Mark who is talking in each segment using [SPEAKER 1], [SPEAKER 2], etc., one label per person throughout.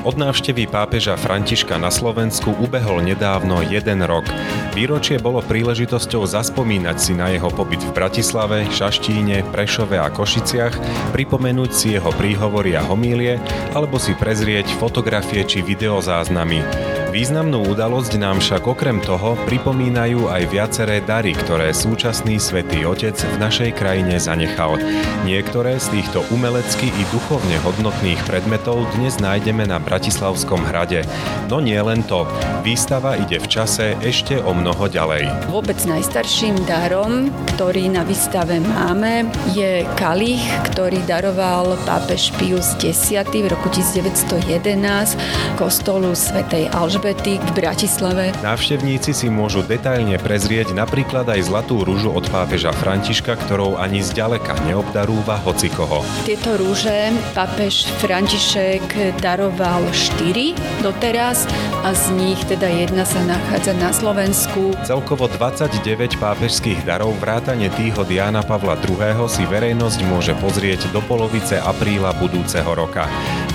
[SPEAKER 1] Od návštevy pápeža Františka na Slovensku ubehol nedávno jeden rok. Výročie bolo príležitosťou zaspomínať si na jeho pobyt v Bratislave, Šaštíne, Prešove a Košiciach, pripomenúť si jeho príhovory a homílie, alebo si prezrieť fotografie či videozáznamy. Významnú udalosť nám však okrem toho pripomínajú aj viaceré dary, ktoré súčasný svätý Otec v našej krajine zanechal. Niektoré z týchto umelecky i duchovne hodnotných predmetov dnes nájdeme na Bratislavskom hrade. No nie len to. Výstava ide v čase ešte o mnoho ďalej.
[SPEAKER 2] Vôbec najstarším darom, ktorý na výstave máme, je kalich, ktorý daroval pápež Pius X v roku 1911 kostolu svätej Alžbety Alžbety v Bratislave.
[SPEAKER 1] Návštevníci si môžu detailne prezrieť napríklad aj zlatú rúžu od pápeža Františka, ktorou ani zďaleka neobdarúva hocikoho.
[SPEAKER 2] Tieto rúže pápež František daroval 4 doteraz a z nich teda jedna sa nachádza na Slovensku.
[SPEAKER 1] Celkovo 29 pápežských darov vrátane tých od Jána Pavla II. si verejnosť môže pozrieť do polovice apríla budúceho roka.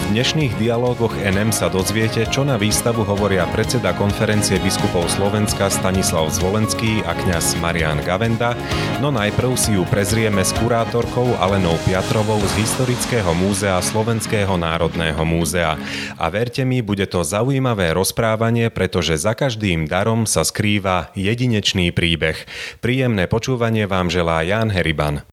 [SPEAKER 1] V dnešných dialógoch NM sa dozviete, čo na výstavu hovoria predseda konferencie biskupov Slovenska Stanislav Zvolenský a kňaz Marian Gavenda, no najprv si ju prezrieme s kurátorkou Alenou Piatrovou z Historického múzea Slovenského národného múzea. A verte mi, bude to zaujímavé rozprávanie, pretože za každým darom sa skrýva jedinečný príbeh. Príjemné počúvanie vám želá Jan Heriban.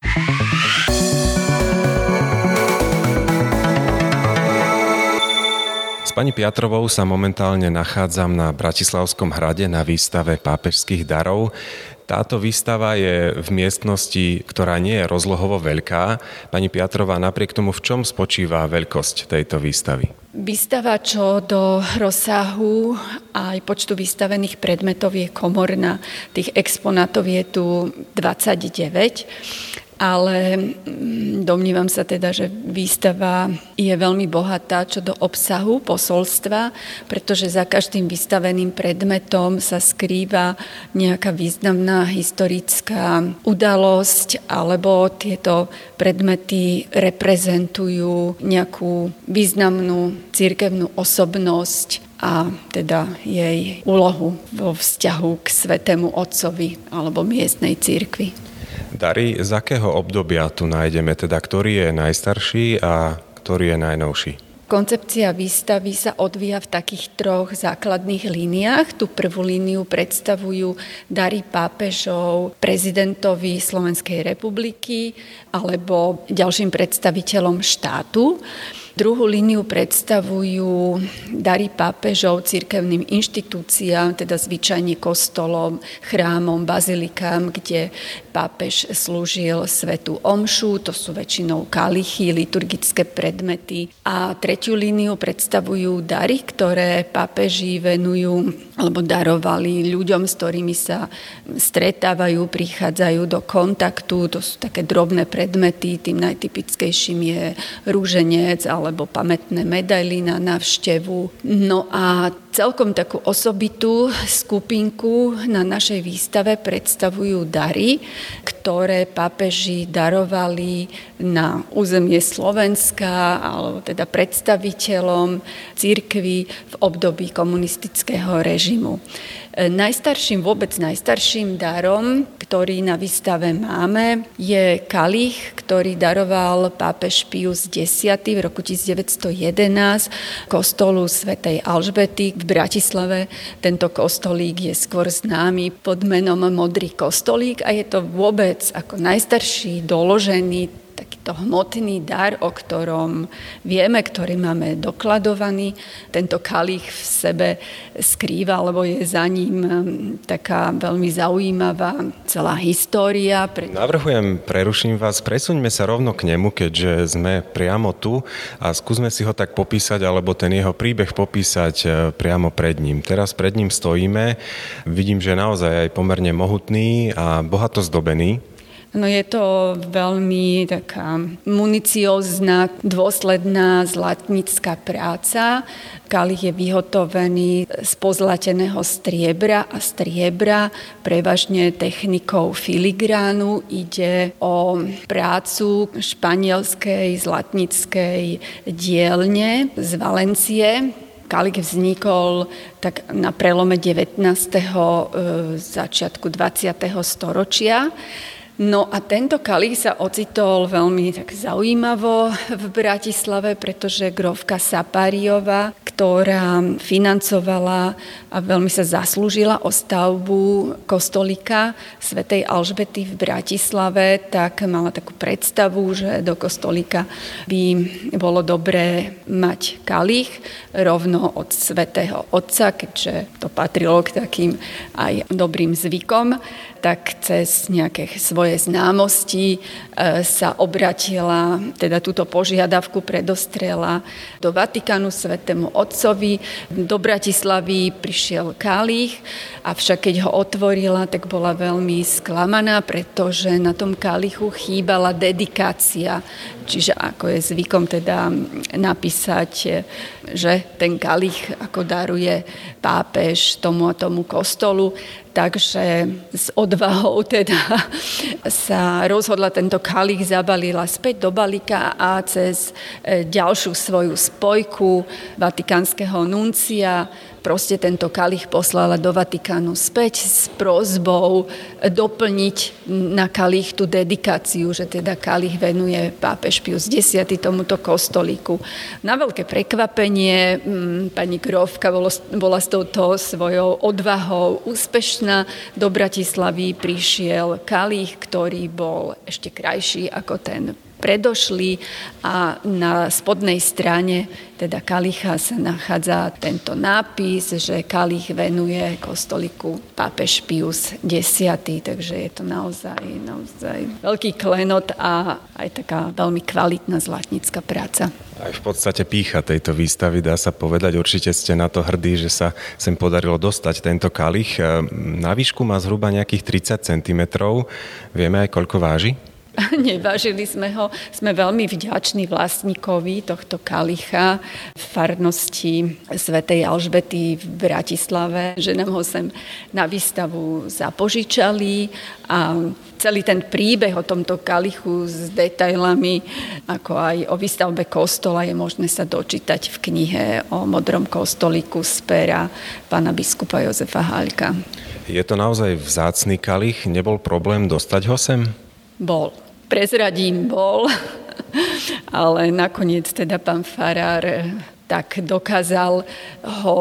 [SPEAKER 1] S pani Piatrovou sa momentálne nachádzam na Bratislavskom hrade na výstave pápežských darov. Táto výstava je v miestnosti, ktorá nie je rozlohovo veľká. Pani Piatrová, napriek tomu, v čom spočíva veľkosť tejto výstavy?
[SPEAKER 2] Výstava čo do rozsahu aj počtu vystavených predmetov je komorná. Tých exponátov je tu 29 ale mm, domnívam sa teda, že výstava je veľmi bohatá čo do obsahu posolstva, pretože za každým vystaveným predmetom sa skrýva nejaká významná historická udalosť alebo tieto predmety reprezentujú nejakú významnú cirkevnú osobnosť a teda jej úlohu vo vzťahu k Svetému Otcovi alebo miestnej cirkvi.
[SPEAKER 1] Dary, z akého obdobia tu nájdeme, teda ktorý je najstarší a ktorý je najnovší?
[SPEAKER 2] Koncepcia výstavy sa odvíja v takých troch základných líniách. Tú prvú líniu predstavujú dary pápežov prezidentovi Slovenskej republiky alebo ďalším predstaviteľom štátu. Druhú líniu predstavujú dary pápežov cirkevným inštitúciám, teda zvyčajne kostolom, chrámom, bazilikám, kde pápež slúžil svetu omšu, to sú väčšinou kalichy, liturgické predmety. A tretiu líniu predstavujú dary, ktoré pápeži venujú alebo darovali ľuďom, s ktorými sa stretávajú, prichádzajú do kontaktu. To sú také drobné predmety, tým najtypickejším je rúženec alebo pamätné medaily na návštevu. No a celkom takú osobitú skupinku na našej výstave predstavujú dary, ktoré pápeži darovali na územie Slovenska alebo teda predstaviteľom církvy v období komunistického režimu. E, najstarším, vôbec najstarším darom, ktorý na výstave máme, je kalich, ktorý daroval pápež Pius X v roku 1911 kostolu svätej Alžbety v Bratislave. Tento kostolík je skôr známy pod menom Modrý kostolík a je to vôbec ako najstarší doložený takýto hmotný dar, o ktorom vieme, ktorý máme dokladovaný. Tento kalich v sebe skrýva, lebo je za ním um, taká veľmi zaujímavá celá história.
[SPEAKER 1] Navrhujem, preruším vás, presuňme sa rovno k nemu, keďže sme priamo tu a skúsme si ho tak popísať, alebo ten jeho príbeh popísať e, priamo pred ním. Teraz pred ním stojíme, vidím, že naozaj aj pomerne mohutný a bohato zdobený.
[SPEAKER 2] No je to veľmi taká municiozná, dôsledná zlatnická práca. Kalich je vyhotovený z pozlateného striebra a striebra, prevažne technikou filigránu. Ide o prácu španielskej zlatnickej dielne z Valencie, Kalik vznikol tak na prelome 19. E, začiatku 20. storočia No a tento kalich sa ocitol veľmi tak zaujímavo v Bratislave, pretože grovka Sapariova, ktorá financovala a veľmi sa zaslúžila o stavbu kostolika svätej Alžbety v Bratislave, tak mala takú predstavu, že do kostolika by bolo dobré mať kalich rovno od svätého Otca, keďže to patrilo k takým aj dobrým zvykom tak cez nejaké svoje známosti e, sa obratila, teda túto požiadavku predostrela do Vatikánu svetému otcovi. Do Bratislavy prišiel Kálich, avšak keď ho otvorila, tak bola veľmi sklamaná, pretože na tom Kálichu chýbala dedikácia, čiže ako je zvykom teda napísať, že ten Kálich ako daruje pápež tomu a tomu kostolu, Takže s odvahou teda sa rozhodla tento kalich, zabalila späť do balíka a cez e, ďalšiu svoju spojku vatikánskeho nuncia proste tento kalich poslala do Vatikánu späť s prozbou doplniť na kalich tú dedikáciu, že teda kalich venuje pápež Pius X tomuto kostolíku. Na veľké prekvapenie mm, pani Grovka bola s touto svojou odvahou úspešná. Do Bratislavy prišiel kalich, ktorý bol ešte krajší ako ten predošli a na spodnej strane teda kalicha sa nachádza tento nápis, že kalich venuje kostoliku pápež Pius X, takže je to naozaj, naozaj veľký klenot a aj taká veľmi kvalitná zlatnická práca.
[SPEAKER 1] Aj v podstate pícha tejto výstavy, dá sa povedať. Určite ste na to hrdí, že sa sem podarilo dostať tento kalich. Na výšku má zhruba nejakých 30 cm. Vieme aj, koľko váži?
[SPEAKER 2] Nevážili sme ho. Sme veľmi vďační vlastníkovi tohto kalicha v farnosti svätej Alžbety v Bratislave, že nám ho sem na výstavu zapožičali a celý ten príbeh o tomto kalichu s detailami, ako aj o výstavbe kostola je možné sa dočítať v knihe o modrom kostoliku z pera pána biskupa Jozefa Halka.
[SPEAKER 1] Je to naozaj vzácný kalich? Nebol problém dostať ho sem?
[SPEAKER 2] Bol. Prezradím, bol. Ale nakoniec teda pán Farár tak dokázal ho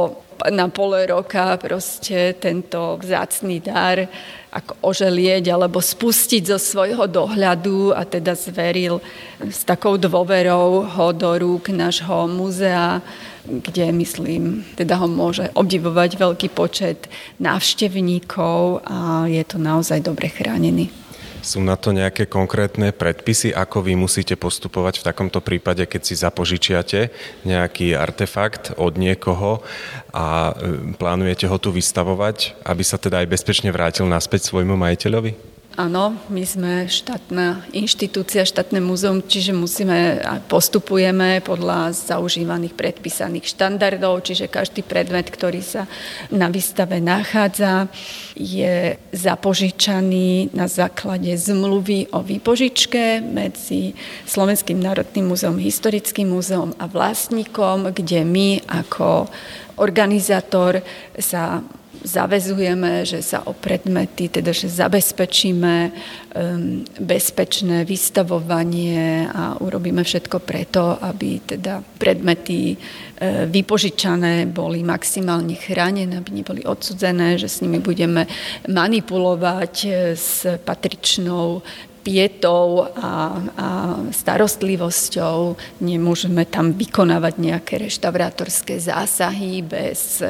[SPEAKER 2] na pole roka proste tento vzácný dar ako oželieť alebo spustiť zo svojho dohľadu a teda zveril s takou dôverou ho do rúk nášho muzea, kde myslím, teda ho môže obdivovať veľký počet návštevníkov a je to naozaj dobre chránený.
[SPEAKER 1] Sú na to nejaké konkrétne predpisy, ako vy musíte postupovať v takomto prípade, keď si zapožičiate nejaký artefakt od niekoho a e, plánujete ho tu vystavovať, aby sa teda aj bezpečne vrátil naspäť svojmu majiteľovi?
[SPEAKER 2] Áno, my sme štátna inštitúcia, štátne múzeum, čiže musíme a postupujeme podľa zaužívaných predpísaných štandardov, čiže každý predmet, ktorý sa na výstave nachádza, je zapožičaný na základe zmluvy o výpožičke medzi Slovenským národným múzeum, Historickým múzeum a vlastníkom, kde my ako organizátor sa zavezujeme, že sa o predmety, teda že zabezpečíme um, bezpečné vystavovanie a urobíme všetko preto, aby teda predmety uh, vypožičané boli maximálne chránené, aby neboli odsudzené, že s nimi budeme manipulovať uh, s patričnou pietou a, a starostlivosťou. Nemôžeme tam vykonávať nejaké reštaurátorské zásahy bez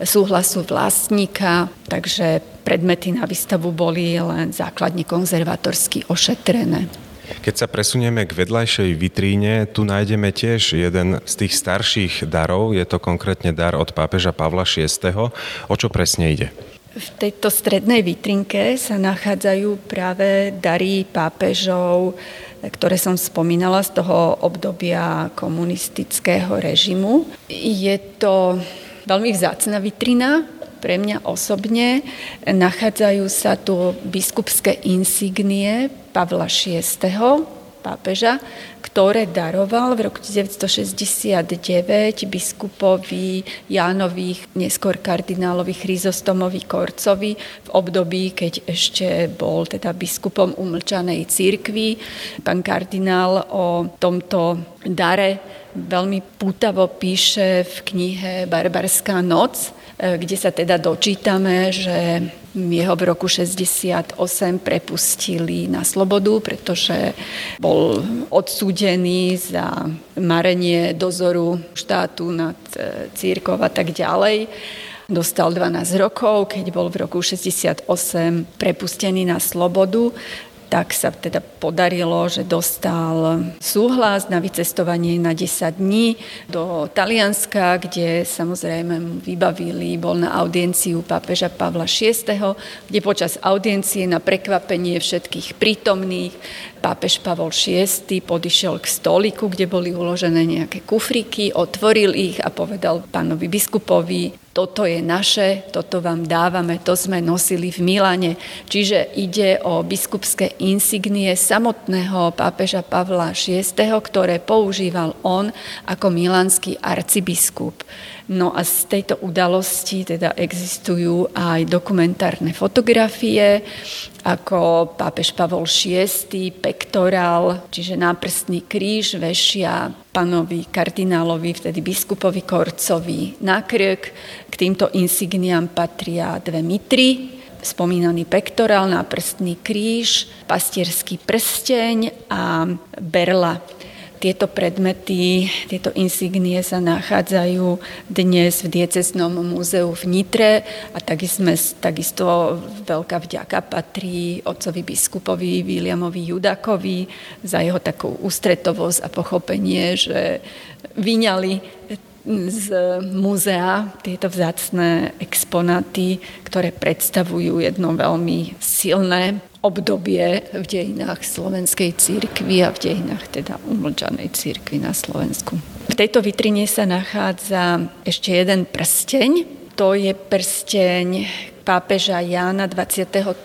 [SPEAKER 2] súhlasu vlastníka. Takže predmety na výstavu boli len základne konzervatorsky ošetrené.
[SPEAKER 1] Keď sa presunieme k vedľajšej vitríne, tu nájdeme tiež jeden z tých starších darov, je to konkrétne dar od pápeža Pavla VI. O čo presne ide?
[SPEAKER 2] V tejto strednej vitrinke sa nachádzajú práve dary pápežov, ktoré som spomínala z toho obdobia komunistického režimu. Je to veľmi vzácna vitrina, pre mňa osobne. Nachádzajú sa tu biskupské insignie Pavla VI pápeža, ktoré daroval v roku 1969 biskupovi Jánovi, neskôr kardinálovi Chryzostomovi Korcovi v období, keď ešte bol teda biskupom umlčanej církvy. Pán kardinál o tomto dare veľmi pútavo píše v knihe Barbarská noc, kde sa teda dočítame, že jeho v roku 68 prepustili na slobodu, pretože bol odsúdený za marenie dozoru štátu nad e, církov a tak ďalej. Dostal 12 rokov, keď bol v roku 68 prepustený na slobodu tak sa teda podarilo, že dostal súhlas na vycestovanie na 10 dní do Talianska, kde samozrejme mu vybavili, bol na audienciu pápeža Pavla VI, kde počas audiencie na prekvapenie všetkých prítomných pápež Pavol VI podišiel k stoliku, kde boli uložené nejaké kufriky, otvoril ich a povedal pánovi biskupovi, toto je naše, toto vám dávame, to sme nosili v Milane. Čiže ide o biskupské insignie samotného pápeža Pavla VI, ktoré používal on ako milanský arcibiskup. No a z tejto udalosti teda existujú aj dokumentárne fotografie, ako pápež Pavol VI, pektorál, čiže náprstný kríž vešia panovi kardinálovi, vtedy biskupovi Korcovi na krk. K týmto insigniám patria dve mitry, spomínaný pektorál, náprstný kríž, pastierský prsteň a berla tieto predmety, tieto insignie sa nachádzajú dnes v diecesnom múzeu v Nitre a takisto, takisto veľká vďaka patrí otcovi biskupovi Williamovi Judakovi za jeho takú ústretovosť a pochopenie, že vyňali z múzea tieto vzácné exponáty, ktoré predstavujú jedno veľmi silné obdobie v dejinách slovenskej církvy a v dejinách teda umlčanej církvy na Slovensku. V tejto vitrine sa nachádza ešte jeden prsteň. To je prsteň pápeža Jána 23.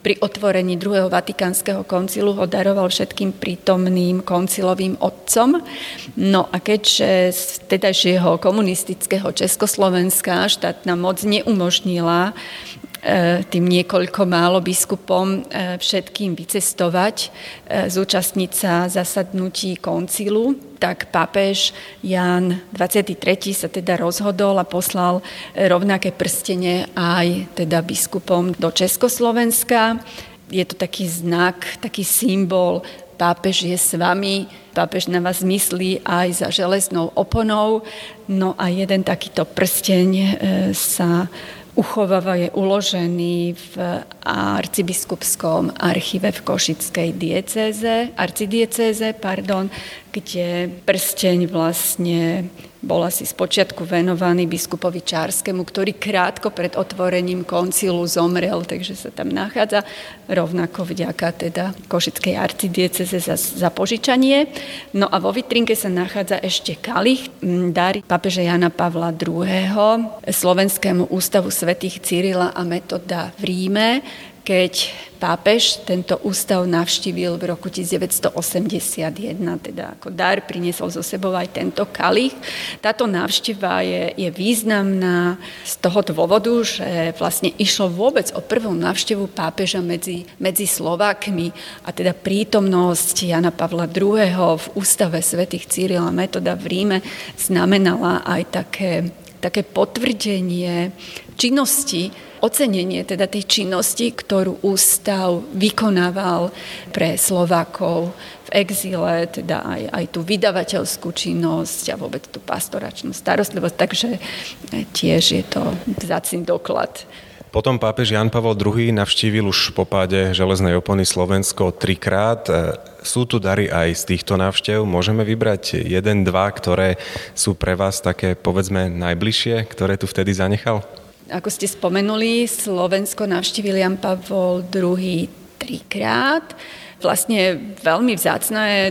[SPEAKER 2] Pri otvorení druhého vatikánskeho koncilu ho daroval všetkým prítomným koncilovým otcom. No a keďže z tedajšieho komunistického Československa štátna moc neumožnila tým niekoľko málo biskupom e, všetkým vycestovať, e, zúčastniť sa zasadnutí koncilu, tak pápež Jan 23. sa teda rozhodol a poslal rovnaké prstenie aj teda biskupom do Československa. Je to taký znak, taký symbol pápež je s vami, pápež na vás myslí aj za železnou oponou. No a jeden takýto prsteň sa uchováva, je uložený v arcibiskupskom archíve v Košickej diecéze, arcidiecéze, pardon, kde prsteň vlastne bol asi spočiatku venovaný biskupovi Čárskému, ktorý krátko pred otvorením koncilu zomrel, takže sa tam nachádza rovnako vďaka teda Košickej arcidieceze za, za požičanie. No a vo vitrinke sa nachádza ešte kalich, dar papeže Jana Pavla II. Slovenskému ústavu svätých Cyrila a Metoda v Ríme, keď pápež tento ústav navštívil v roku 1981, teda ako dar priniesol zo sebou aj tento kalich. Táto návšteva je, je významná z toho dôvodu, že vlastne išlo vôbec o prvú návštevu pápeža medzi, medzi Slovákmi a teda prítomnosť Jana Pavla II. v ústave svätých Cyrila Metoda v Ríme znamenala aj také, také potvrdenie činnosti ocenenie teda tej činnosti, ktorú ústav vykonával pre Slovákov v exíle, teda aj, aj tú vydavateľskú činnosť a vôbec tú pastoračnú starostlivosť, takže tiež je to vzácný doklad
[SPEAKER 1] potom pápež Jan Pavel II navštívil už po páde železnej opony Slovensko trikrát. E, sú tu dary aj z týchto návštev. Môžeme vybrať jeden, dva, ktoré sú pre vás také, povedzme, najbližšie, ktoré tu vtedy zanechal?
[SPEAKER 2] Ako ste spomenuli, Slovensko navštívil Jan Pavol II trikrát. Vlastne veľmi vzácna je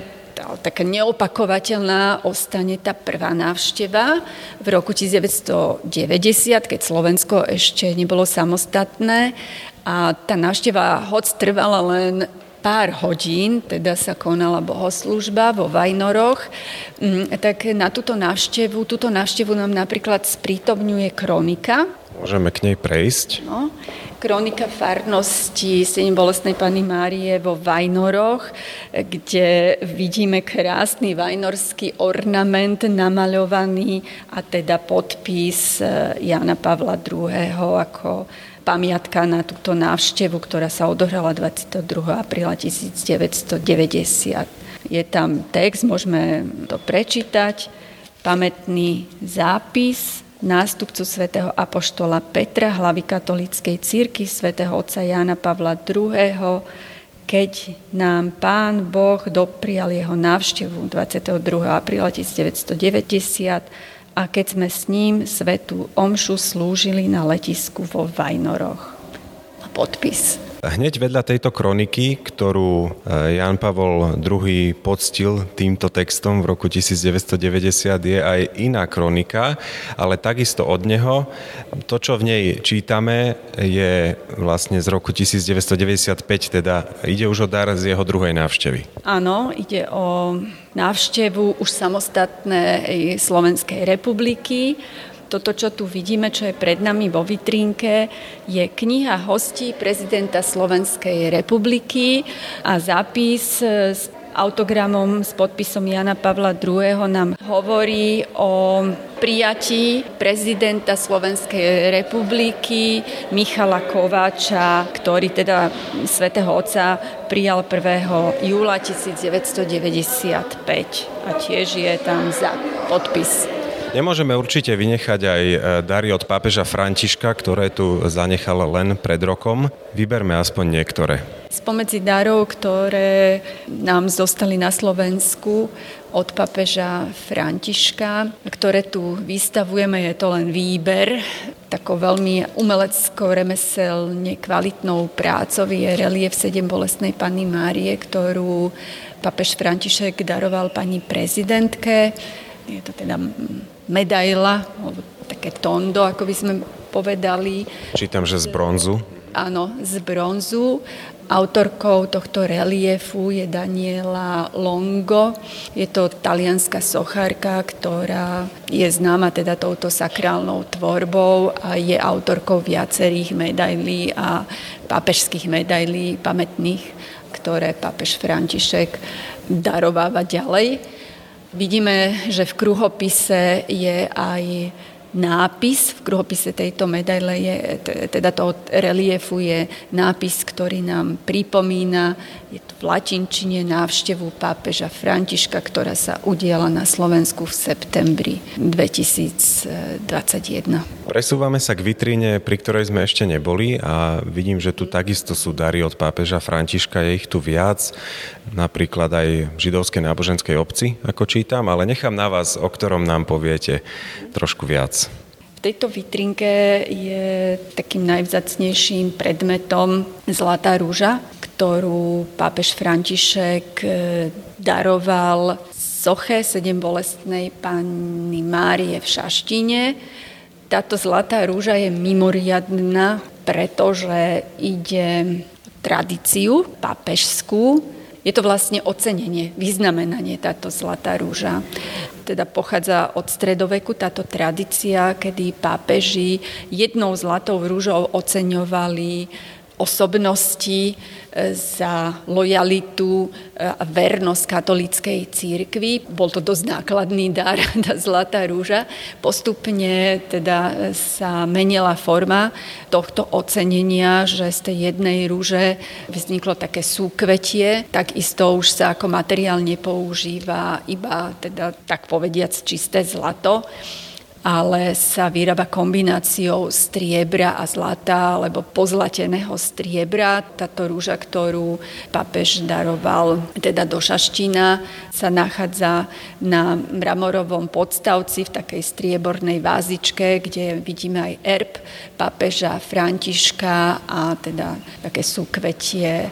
[SPEAKER 2] taká neopakovateľná ostane tá prvá návšteva v roku 1990, keď Slovensko ešte nebolo samostatné a tá návšteva hoc trvala len pár hodín, teda sa konala bohoslužba vo Vajnoroch, mm, tak na túto návštevu, túto návštevu nám napríklad sprítomňuje kronika.
[SPEAKER 1] Môžeme k nej prejsť.
[SPEAKER 2] No, kronika farnosti Sením bolestnej Pany Márie vo Vajnoroch, kde vidíme krásny vajnorský ornament namaľovaný a teda podpis eh, Jana Pavla II. ako pamiatka na túto návštevu, ktorá sa odohrala 22. apríla 1990. Je tam text, môžeme to prečítať, pamätný zápis nástupcu svätého Apoštola Petra, hlavy katolíckej círky svätého otca Jána Pavla II., keď nám Pán Boh doprial jeho návštevu 22. apríla 1990 a keď sme s ním svetú omšu slúžili na letisku vo Vajnoroch. Podpis.
[SPEAKER 1] Hneď vedľa tejto kroniky, ktorú e, Jan Pavol II poctil týmto textom v roku 1990, je aj iná kronika, ale takisto od neho. To, čo v nej čítame, je vlastne z roku 1995, teda ide už o dar z jeho druhej návštevy.
[SPEAKER 2] Áno, ide o návštevu už samostatnej Slovenskej republiky toto, čo tu vidíme, čo je pred nami vo vitrínke, je kniha hostí prezidenta Slovenskej republiky a zápis s autogramom s podpisom Jana Pavla II. nám hovorí o prijatí prezidenta Slovenskej republiky Michala Kováča, ktorý teda svätého Otca prijal 1. júla 1995 a tiež je tam za podpis
[SPEAKER 1] Nemôžeme určite vynechať aj e, dary od pápeža Františka, ktoré tu zanechal len pred rokom. Vyberme aspoň niektoré.
[SPEAKER 2] Spomedzi darov, ktoré nám zostali na Slovensku od papeža Františka, ktoré tu vystavujeme, je to len výber. Takou veľmi umelecko-remeselne kvalitnou prácou je relief 7 bolestnej Panny Márie, ktorú papež František daroval pani prezidentke. Je to teda medaila, také tondo, ako by sme povedali.
[SPEAKER 1] Čítam, že z bronzu.
[SPEAKER 2] Áno, z bronzu. Autorkou tohto reliefu je Daniela Longo. Je to talianská sochárka, ktorá je známa teda touto sakrálnou tvorbou a je autorkou viacerých medailí a pápežských medailí pamätných, ktoré pápež František darováva ďalej. Vidíme, že v kruhopise je aj nápis, v kruhopise tejto medaile je, teda toho reliefu je nápis, ktorý nám pripomína, je to v latinčine návštevu pápeža Františka, ktorá sa udiala na Slovensku v septembri 2021.
[SPEAKER 1] Presúvame sa k vitríne, pri ktorej sme ešte neboli a vidím, že tu takisto sú dary od pápeža Františka, je ich tu viac, napríklad aj židovskej náboženskej obci, ako čítam, ale nechám na vás, o ktorom nám poviete trošku viac.
[SPEAKER 2] V tejto vitrinke je takým najvzacnejším predmetom Zlatá rúža, ktorú pápež František eh, daroval soche sedem bolestnej Panny Márie v Šaštine táto zlatá rúža je mimoriadná, pretože ide tradíciu papežskú. Je to vlastne ocenenie, vyznamenanie táto zlatá rúža. Teda pochádza od stredoveku táto tradícia, kedy pápeži jednou zlatou rúžou oceňovali osobnosti e, za lojalitu e, a vernosť katolíckej církvy. Bol to dosť nákladný dar, tá zlatá rúža. Postupne teda sa menila forma tohto ocenenia, že z tej jednej rúže vzniklo také súkvetie, takisto už sa ako materiál nepoužíva iba teda tak povediac čisté zlato ale sa vyrába kombináciou striebra a zlata alebo pozlateného striebra. Táto rúža, ktorú papež daroval teda do Šaštína, sa nachádza na mramorovom podstavci v takej striebornej vázičke, kde vidíme aj erb papeža Františka a teda také súkvetie E,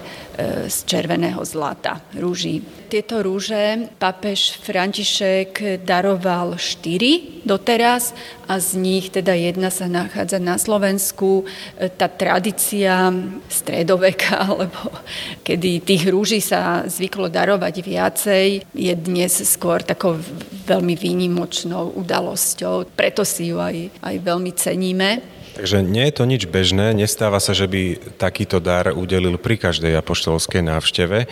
[SPEAKER 2] z červeného zlata, rúží. Tieto rúže papež František daroval štyri doteraz a z nich teda jedna sa nachádza na Slovensku. E, tá tradícia stredoveka, alebo kedy tých rúží sa zvyklo darovať viacej, je dnes skôr takou veľmi výnimočnou udalosťou. Preto si ju aj, aj veľmi ceníme.
[SPEAKER 1] Takže nie je to nič bežné, nestáva sa, že by takýto dar udelil pri každej apoštolskej návšteve.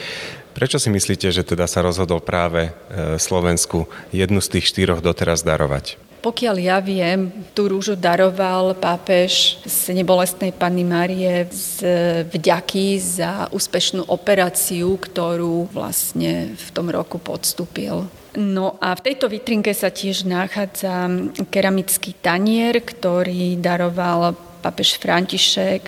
[SPEAKER 1] Prečo si myslíte, že teda sa rozhodol práve e, Slovensku jednu z tých štyroch doteraz darovať?
[SPEAKER 2] Pokiaľ ja viem, tú rúžu daroval pápež z nebolestnej Panny Márie z vďaky za úspešnú operáciu, ktorú vlastne v tom roku podstúpil. No a v tejto vitrinke sa tiež nachádza keramický tanier, ktorý daroval papež František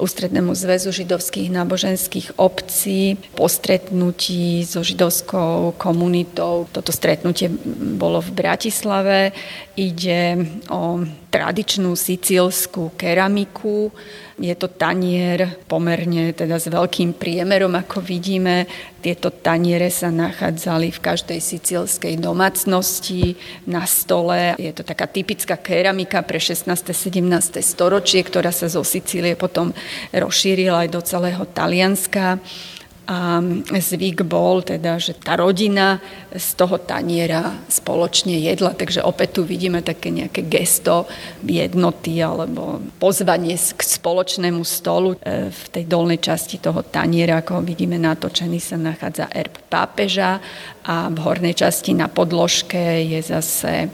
[SPEAKER 2] Ústrednému zväzu židovských náboženských obcí po stretnutí so židovskou komunitou. Toto stretnutie bolo v Bratislave. Ide o tradičnú sicílskú keramiku. Je to tanier pomerne teda s veľkým priemerom, ako vidíme. Tieto taniere sa nachádzali v každej sicílskej domácnosti na stole. Je to taká typická keramika pre 16. 17. storočie, ktorá sa zo Sicílie potom rozšíril aj do celého Talianska. A zvyk bol teda, že tá rodina z toho taniera spoločne jedla, takže opäť tu vidíme také nejaké gesto jednoty alebo pozvanie k spoločnému stolu. E, v tej dolnej časti toho taniera, ako vidíme natočený, sa nachádza erb pápeža a v hornej časti na podložke je zase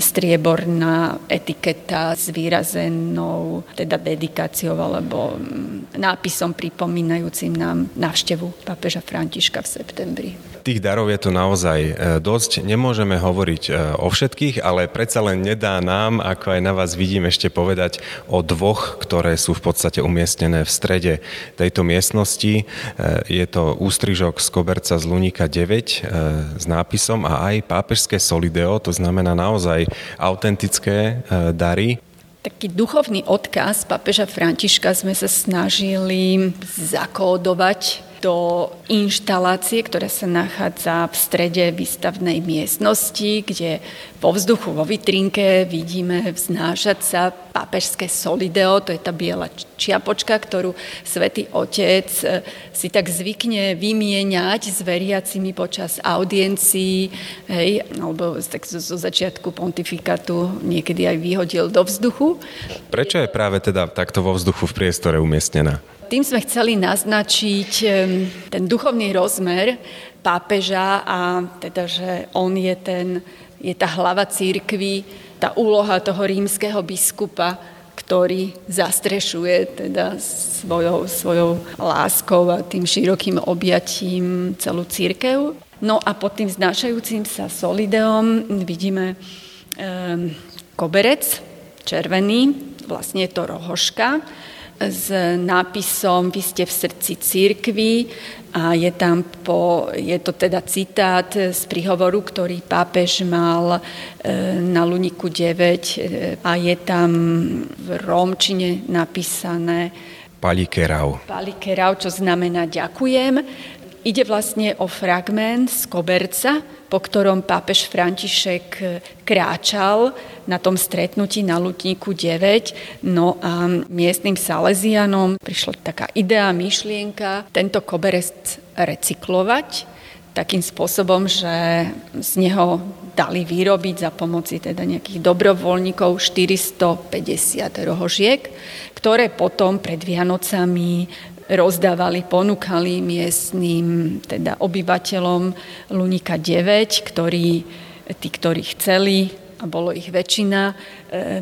[SPEAKER 2] strieborná etiketa s výrazenou teda dedikáciou alebo nápisom pripomínajúcim nám návštevu pápeža Františka v septembri.
[SPEAKER 1] Tých darov je tu naozaj e, dosť. Nemôžeme hovoriť e, o všetkých, ale predsa len nedá nám, ako aj na vás vidím, ešte povedať o dvoch, ktoré sú v podstate umiestnené v strede tejto miestnosti. E, je to ústrižok z koberca z Lunika 9 s nápisom a aj pápežské solideo, to znamená naozaj autentické dary.
[SPEAKER 2] Taký duchovný odkaz papeža Františka sme sa snažili zakódovať do inštalácie, ktorá sa nachádza v strede výstavnej miestnosti, kde po vzduchu vo vitrinke vidíme vznášať sa pápežské solideo, to je tá biela čiapočka, ktorú svätý Otec e, si tak zvykne vymieňať s veriacimi počas audiencií, hej, alebo tak zo, zo začiatku pontifikátu niekedy aj vyhodil do vzduchu.
[SPEAKER 1] Prečo je práve teda takto vo vzduchu v priestore umiestnená?
[SPEAKER 2] Tým sme chceli naznačiť ten duchovný rozmer pápeža a teda, že on je, ten, je tá hlava církvy, tá úloha toho rímskeho biskupa, ktorý zastrešuje teda svojou, svojou láskou a tým širokým objatím celú církev. No a pod tým znášajúcim sa solideom vidíme um, koberec červený, vlastne je to rohoška, s nápisom Vy ste v srdci církvy a je tam po, je to teda citát z príhovoru, ktorý pápež mal e, na Luniku 9 e, a je tam v rómčine napísané
[SPEAKER 1] Palikerau.
[SPEAKER 2] Palikerau, čo znamená ďakujem. Ide vlastne o fragment z koberca, po ktorom pápež František kráčal na tom stretnutí na Lutníku 9. No a miestnym Salesianom prišla taká idea, myšlienka, tento koberec recyklovať takým spôsobom, že z neho dali vyrobiť za pomoci teda nejakých dobrovoľníkov 450 rohožiek, ktoré potom pred Vianocami rozdávali, ponúkali miestným teda obyvateľom Lunika 9, ktorí, tí, ktorí chceli a bolo ich väčšina, e,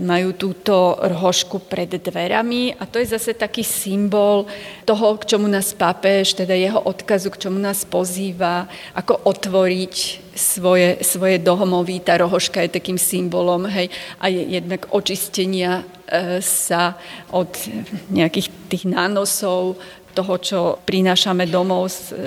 [SPEAKER 2] majú túto rohošku pred dverami a to je zase taký symbol toho, k čomu nás pápež, teda jeho odkazu, k čomu nás pozýva, ako otvoriť svoje, svoje dohomovy. Tá rohoška je takým symbolom hej, a je jednak očistenia e, sa od nejakých tých nánosov, toho, čo prinášame domov z,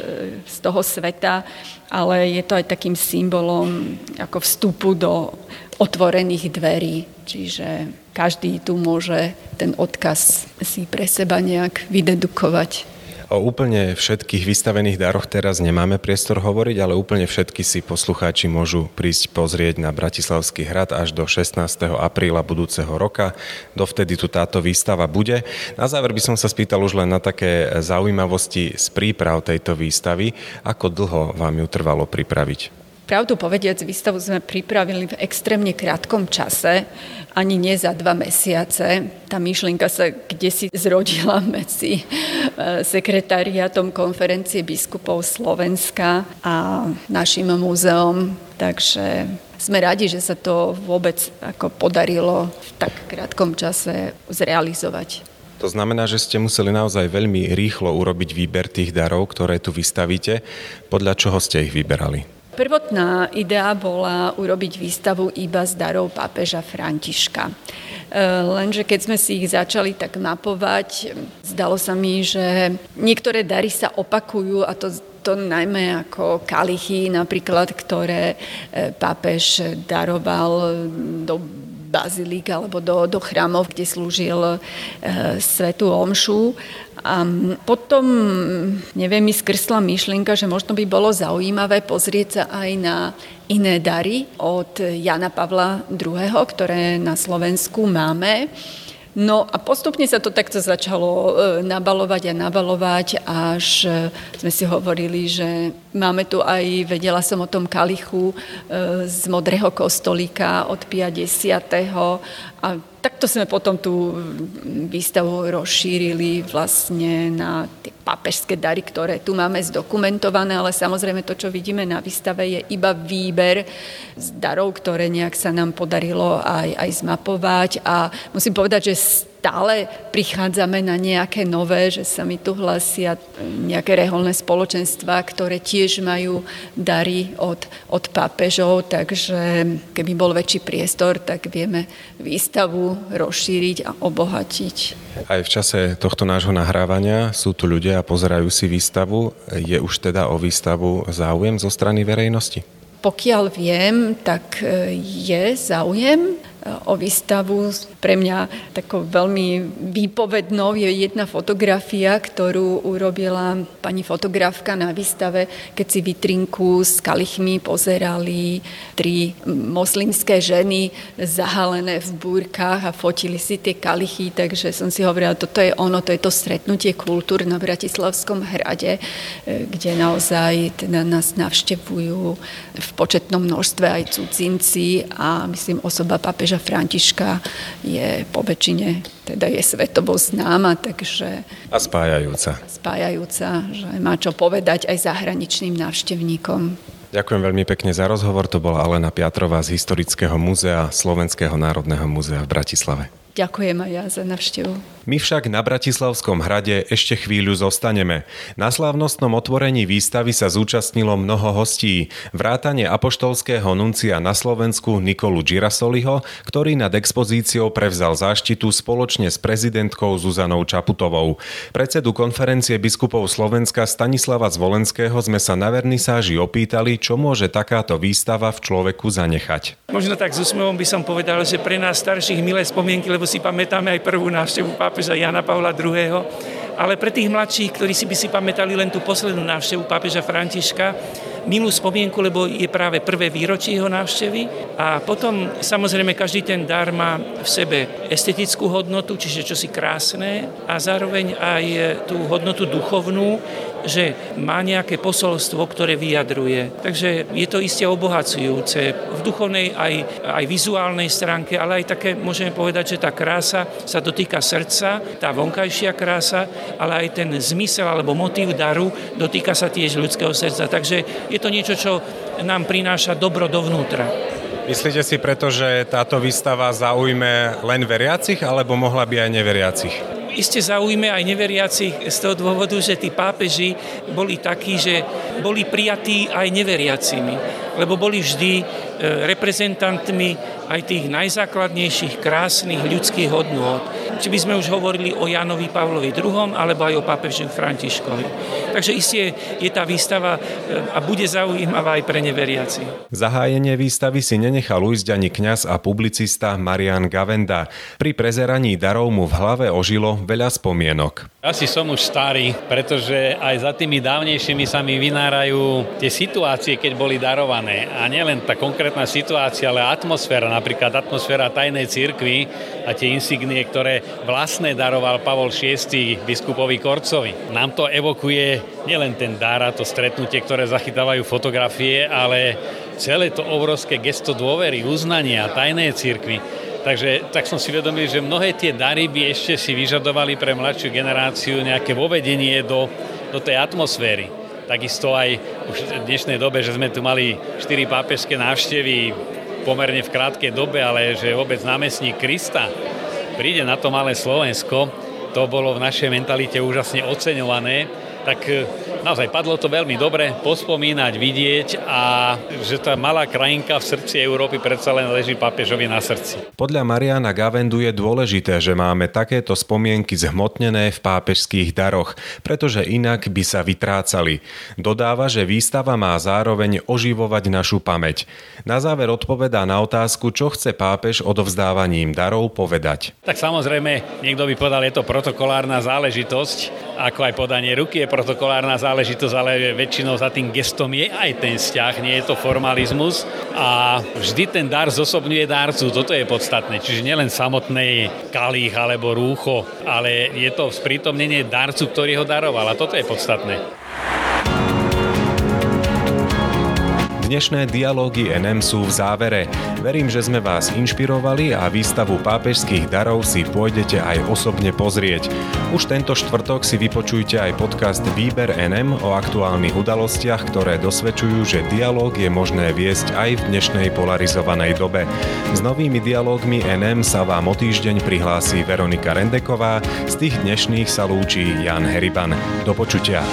[SPEAKER 2] z toho sveta, ale je to aj takým symbolom ako vstupu do otvorených dverí. Čiže každý tu môže ten odkaz si pre seba nejak vydedukovať.
[SPEAKER 1] O úplne všetkých vystavených daroch teraz nemáme priestor hovoriť, ale úplne všetky si poslucháči môžu prísť pozrieť na Bratislavský hrad až do 16. apríla budúceho roka. Dovtedy tu táto výstava bude. Na záver by som sa spýtal už len na také zaujímavosti z príprav tejto výstavy. Ako dlho vám ju trvalo pripraviť?
[SPEAKER 2] Pravdu povediac, výstavu sme pripravili v extrémne krátkom čase, ani nie za dva mesiace. Tá myšlienka sa kde si zrodila medzi e, sekretariatom konferencie biskupov Slovenska a našim múzeom. Takže sme radi, že sa to vôbec ako podarilo v tak krátkom čase zrealizovať.
[SPEAKER 1] To znamená, že ste museli naozaj veľmi rýchlo urobiť výber tých darov, ktoré tu vystavíte. Podľa čoho ste ich vyberali?
[SPEAKER 2] Prvotná idea bola urobiť výstavu iba z darov pápeža Františka. E, lenže keď sme si ich začali tak mapovať, zdalo sa mi, že niektoré dary sa opakujú a to to najmä ako kalichy napríklad, ktoré e, pápež daroval do bazilík alebo do, do chrámov, kde slúžil e, svetú omšu. A potom, neviem, mi skrsla myšlienka, že možno by bolo zaujímavé pozrieť sa aj na iné dary od Jana Pavla II., ktoré na Slovensku máme. No a postupne sa to takto začalo e, nabalovať a nabalovať, až e, sme si hovorili, že máme tu aj, vedela som o tom kalichu e, z modrého kostolíka od 50. a takto sme potom tú výstavu rozšírili vlastne na tie papežské dary, ktoré tu máme zdokumentované, ale samozrejme to, čo vidíme na výstave, je iba výber z darov, ktoré nejak sa nám podarilo aj, aj zmapovať. A musím povedať, že stále prichádzame na nejaké nové, že sa mi tu hlasia nejaké reholné spoločenstva, ktoré tiež majú dary od, od pápežov, takže keby bol väčší priestor, tak vieme výstavu rozšíriť a obohatiť.
[SPEAKER 1] Aj v čase tohto nášho nahrávania sú tu ľudia a pozerajú si výstavu. Je už teda o výstavu záujem zo strany verejnosti?
[SPEAKER 2] Pokiaľ viem, tak je záujem o výstavu. Pre mňa takou veľmi výpovednou je jedna fotografia, ktorú urobila pani fotografka na výstave, keď si vitrinku s kalichmi pozerali tri moslimské ženy zahalené v búrkach a fotili si tie kalichy, takže som si hovorila, toto je ono, to je to stretnutie kultúr na Bratislavskom hrade, kde naozaj teda nás navštevujú v početnom množstve aj cudzinci a myslím osoba papeža pápeža Františka je po väčšine, teda je svetovo známa, takže...
[SPEAKER 1] A spájajúca.
[SPEAKER 2] Spájajúca, že má čo povedať aj zahraničným návštevníkom.
[SPEAKER 1] Ďakujem veľmi pekne za rozhovor. To bola Alena Piatrová z Historického múzea Slovenského národného múzea v Bratislave.
[SPEAKER 2] Ďakujem aj ja za navštevu.
[SPEAKER 1] My však na Bratislavskom hrade ešte chvíľu zostaneme. Na slávnostnom otvorení výstavy sa zúčastnilo mnoho hostí. Vrátane apoštolského nuncia na Slovensku Nikolu Girasoliho, ktorý nad expozíciou prevzal záštitu spoločne s prezidentkou Zuzanou Čaputovou. Predsedu konferencie biskupov Slovenska Stanislava Zvolenského sme sa na vernisáži opýtali, čo môže takáto výstava v človeku zanechať.
[SPEAKER 3] Možno tak s úsmevom by som povedal, že pre nás starších milé spomienky, lebo si pamätáme aj prvú návštevu pápeža Jana Pavla II. Ale pre tých mladších, ktorí si by si pamätali len tú poslednú návštevu pápeža Františka, milú spomienku, lebo je práve prvé výročie jeho návštevy a potom samozrejme každý ten dar má v sebe estetickú hodnotu, čiže čosi krásne a zároveň aj tú hodnotu duchovnú, že má nejaké posolstvo, ktoré vyjadruje. Takže je to iste obohacujúce v duchovnej aj, aj vizuálnej stránke, ale aj také môžeme povedať, že tá krása sa dotýka srdca, tá vonkajšia krása, ale aj ten zmysel alebo motív daru dotýka sa tiež ľudského srdca. Takže je to niečo, čo nám prináša dobro dovnútra.
[SPEAKER 1] Myslíte si preto, že táto výstava zaujme len veriacich, alebo mohla by aj neveriacich?
[SPEAKER 3] iste zaujme aj neveriacich z toho dôvodu, že tí pápeži boli takí, že boli prijatí aj neveriacimi, lebo boli vždy e, reprezentantmi aj tých najzákladnejších krásnych ľudských hodnôt. Či by sme už hovorili o Janovi Pavlovi II. alebo aj o pápeži Františkovi. Takže isté je tá výstava e, a bude zaujímavá aj pre neveriaci.
[SPEAKER 1] Zahájenie výstavy si nenechal ujsť ani kňaz a publicista Marian Gavenda. Pri prezeraní darov mu v hlave ožilo veľa spomienok.
[SPEAKER 4] Asi som už starý, pretože aj za tými dávnejšími sa mi vynárajú tie situácie, keď boli darované. A nielen tá konkrétna situácia, ale atmosféra, napríklad atmosféra tajnej cirkvi a tie insignie, ktoré vlastné daroval Pavol VI biskupovi Korcovi. Nám to evokuje nielen ten dar a to stretnutie, ktoré zachytávajú fotografie, ale celé to obrovské gesto dôvery, uznania tajnej cirkvi Takže tak som si vedomil, že mnohé tie dary by ešte si vyžadovali pre mladšiu generáciu nejaké vovedenie do, do tej atmosféry. Takisto aj už v dnešnej dobe, že sme tu mali 4 pápežské návštevy pomerne v krátkej dobe, ale že vôbec námestník Krista príde na to malé Slovensko, to bolo v našej mentalite úžasne oceňované, tak naozaj padlo to veľmi dobre pospomínať, vidieť a že tá malá krajinka v srdci Európy predsa len leží pápežovi na srdci.
[SPEAKER 1] Podľa Mariana Gavendu je dôležité, že máme takéto spomienky zhmotnené v pápežských daroch, pretože inak by sa vytrácali. Dodáva, že výstava má zároveň oživovať našu pamäť. Na záver odpovedá na otázku, čo chce pápež odovzdávaním darov povedať.
[SPEAKER 4] Tak samozrejme, niekto by povedal, je to protokolárna záležitosť, ako aj podanie ruky je protokolárna záležitosť ale väčšinou za tým gestom je aj ten vzťah, nie je to formalizmus a vždy ten dar zosobňuje dárcu, toto je podstatné. Čiže nielen samotný kalých alebo rúcho, ale je to sprítomnenie darcu, ktorý ho daroval a toto je podstatné.
[SPEAKER 1] Dnešné dialógy NM sú v závere. Verím, že sme vás inšpirovali a výstavu pápežských darov si pôjdete aj osobne pozrieť. Už tento štvrtok si vypočujte aj podcast Výber NM o aktuálnych udalostiach, ktoré dosvedčujú, že dialóg je možné viesť aj v dnešnej polarizovanej dobe. S novými dialógmi NM sa vám o týždeň prihlási Veronika Rendeková, z tých dnešných sa lúči Jan Heriban. Do počutia.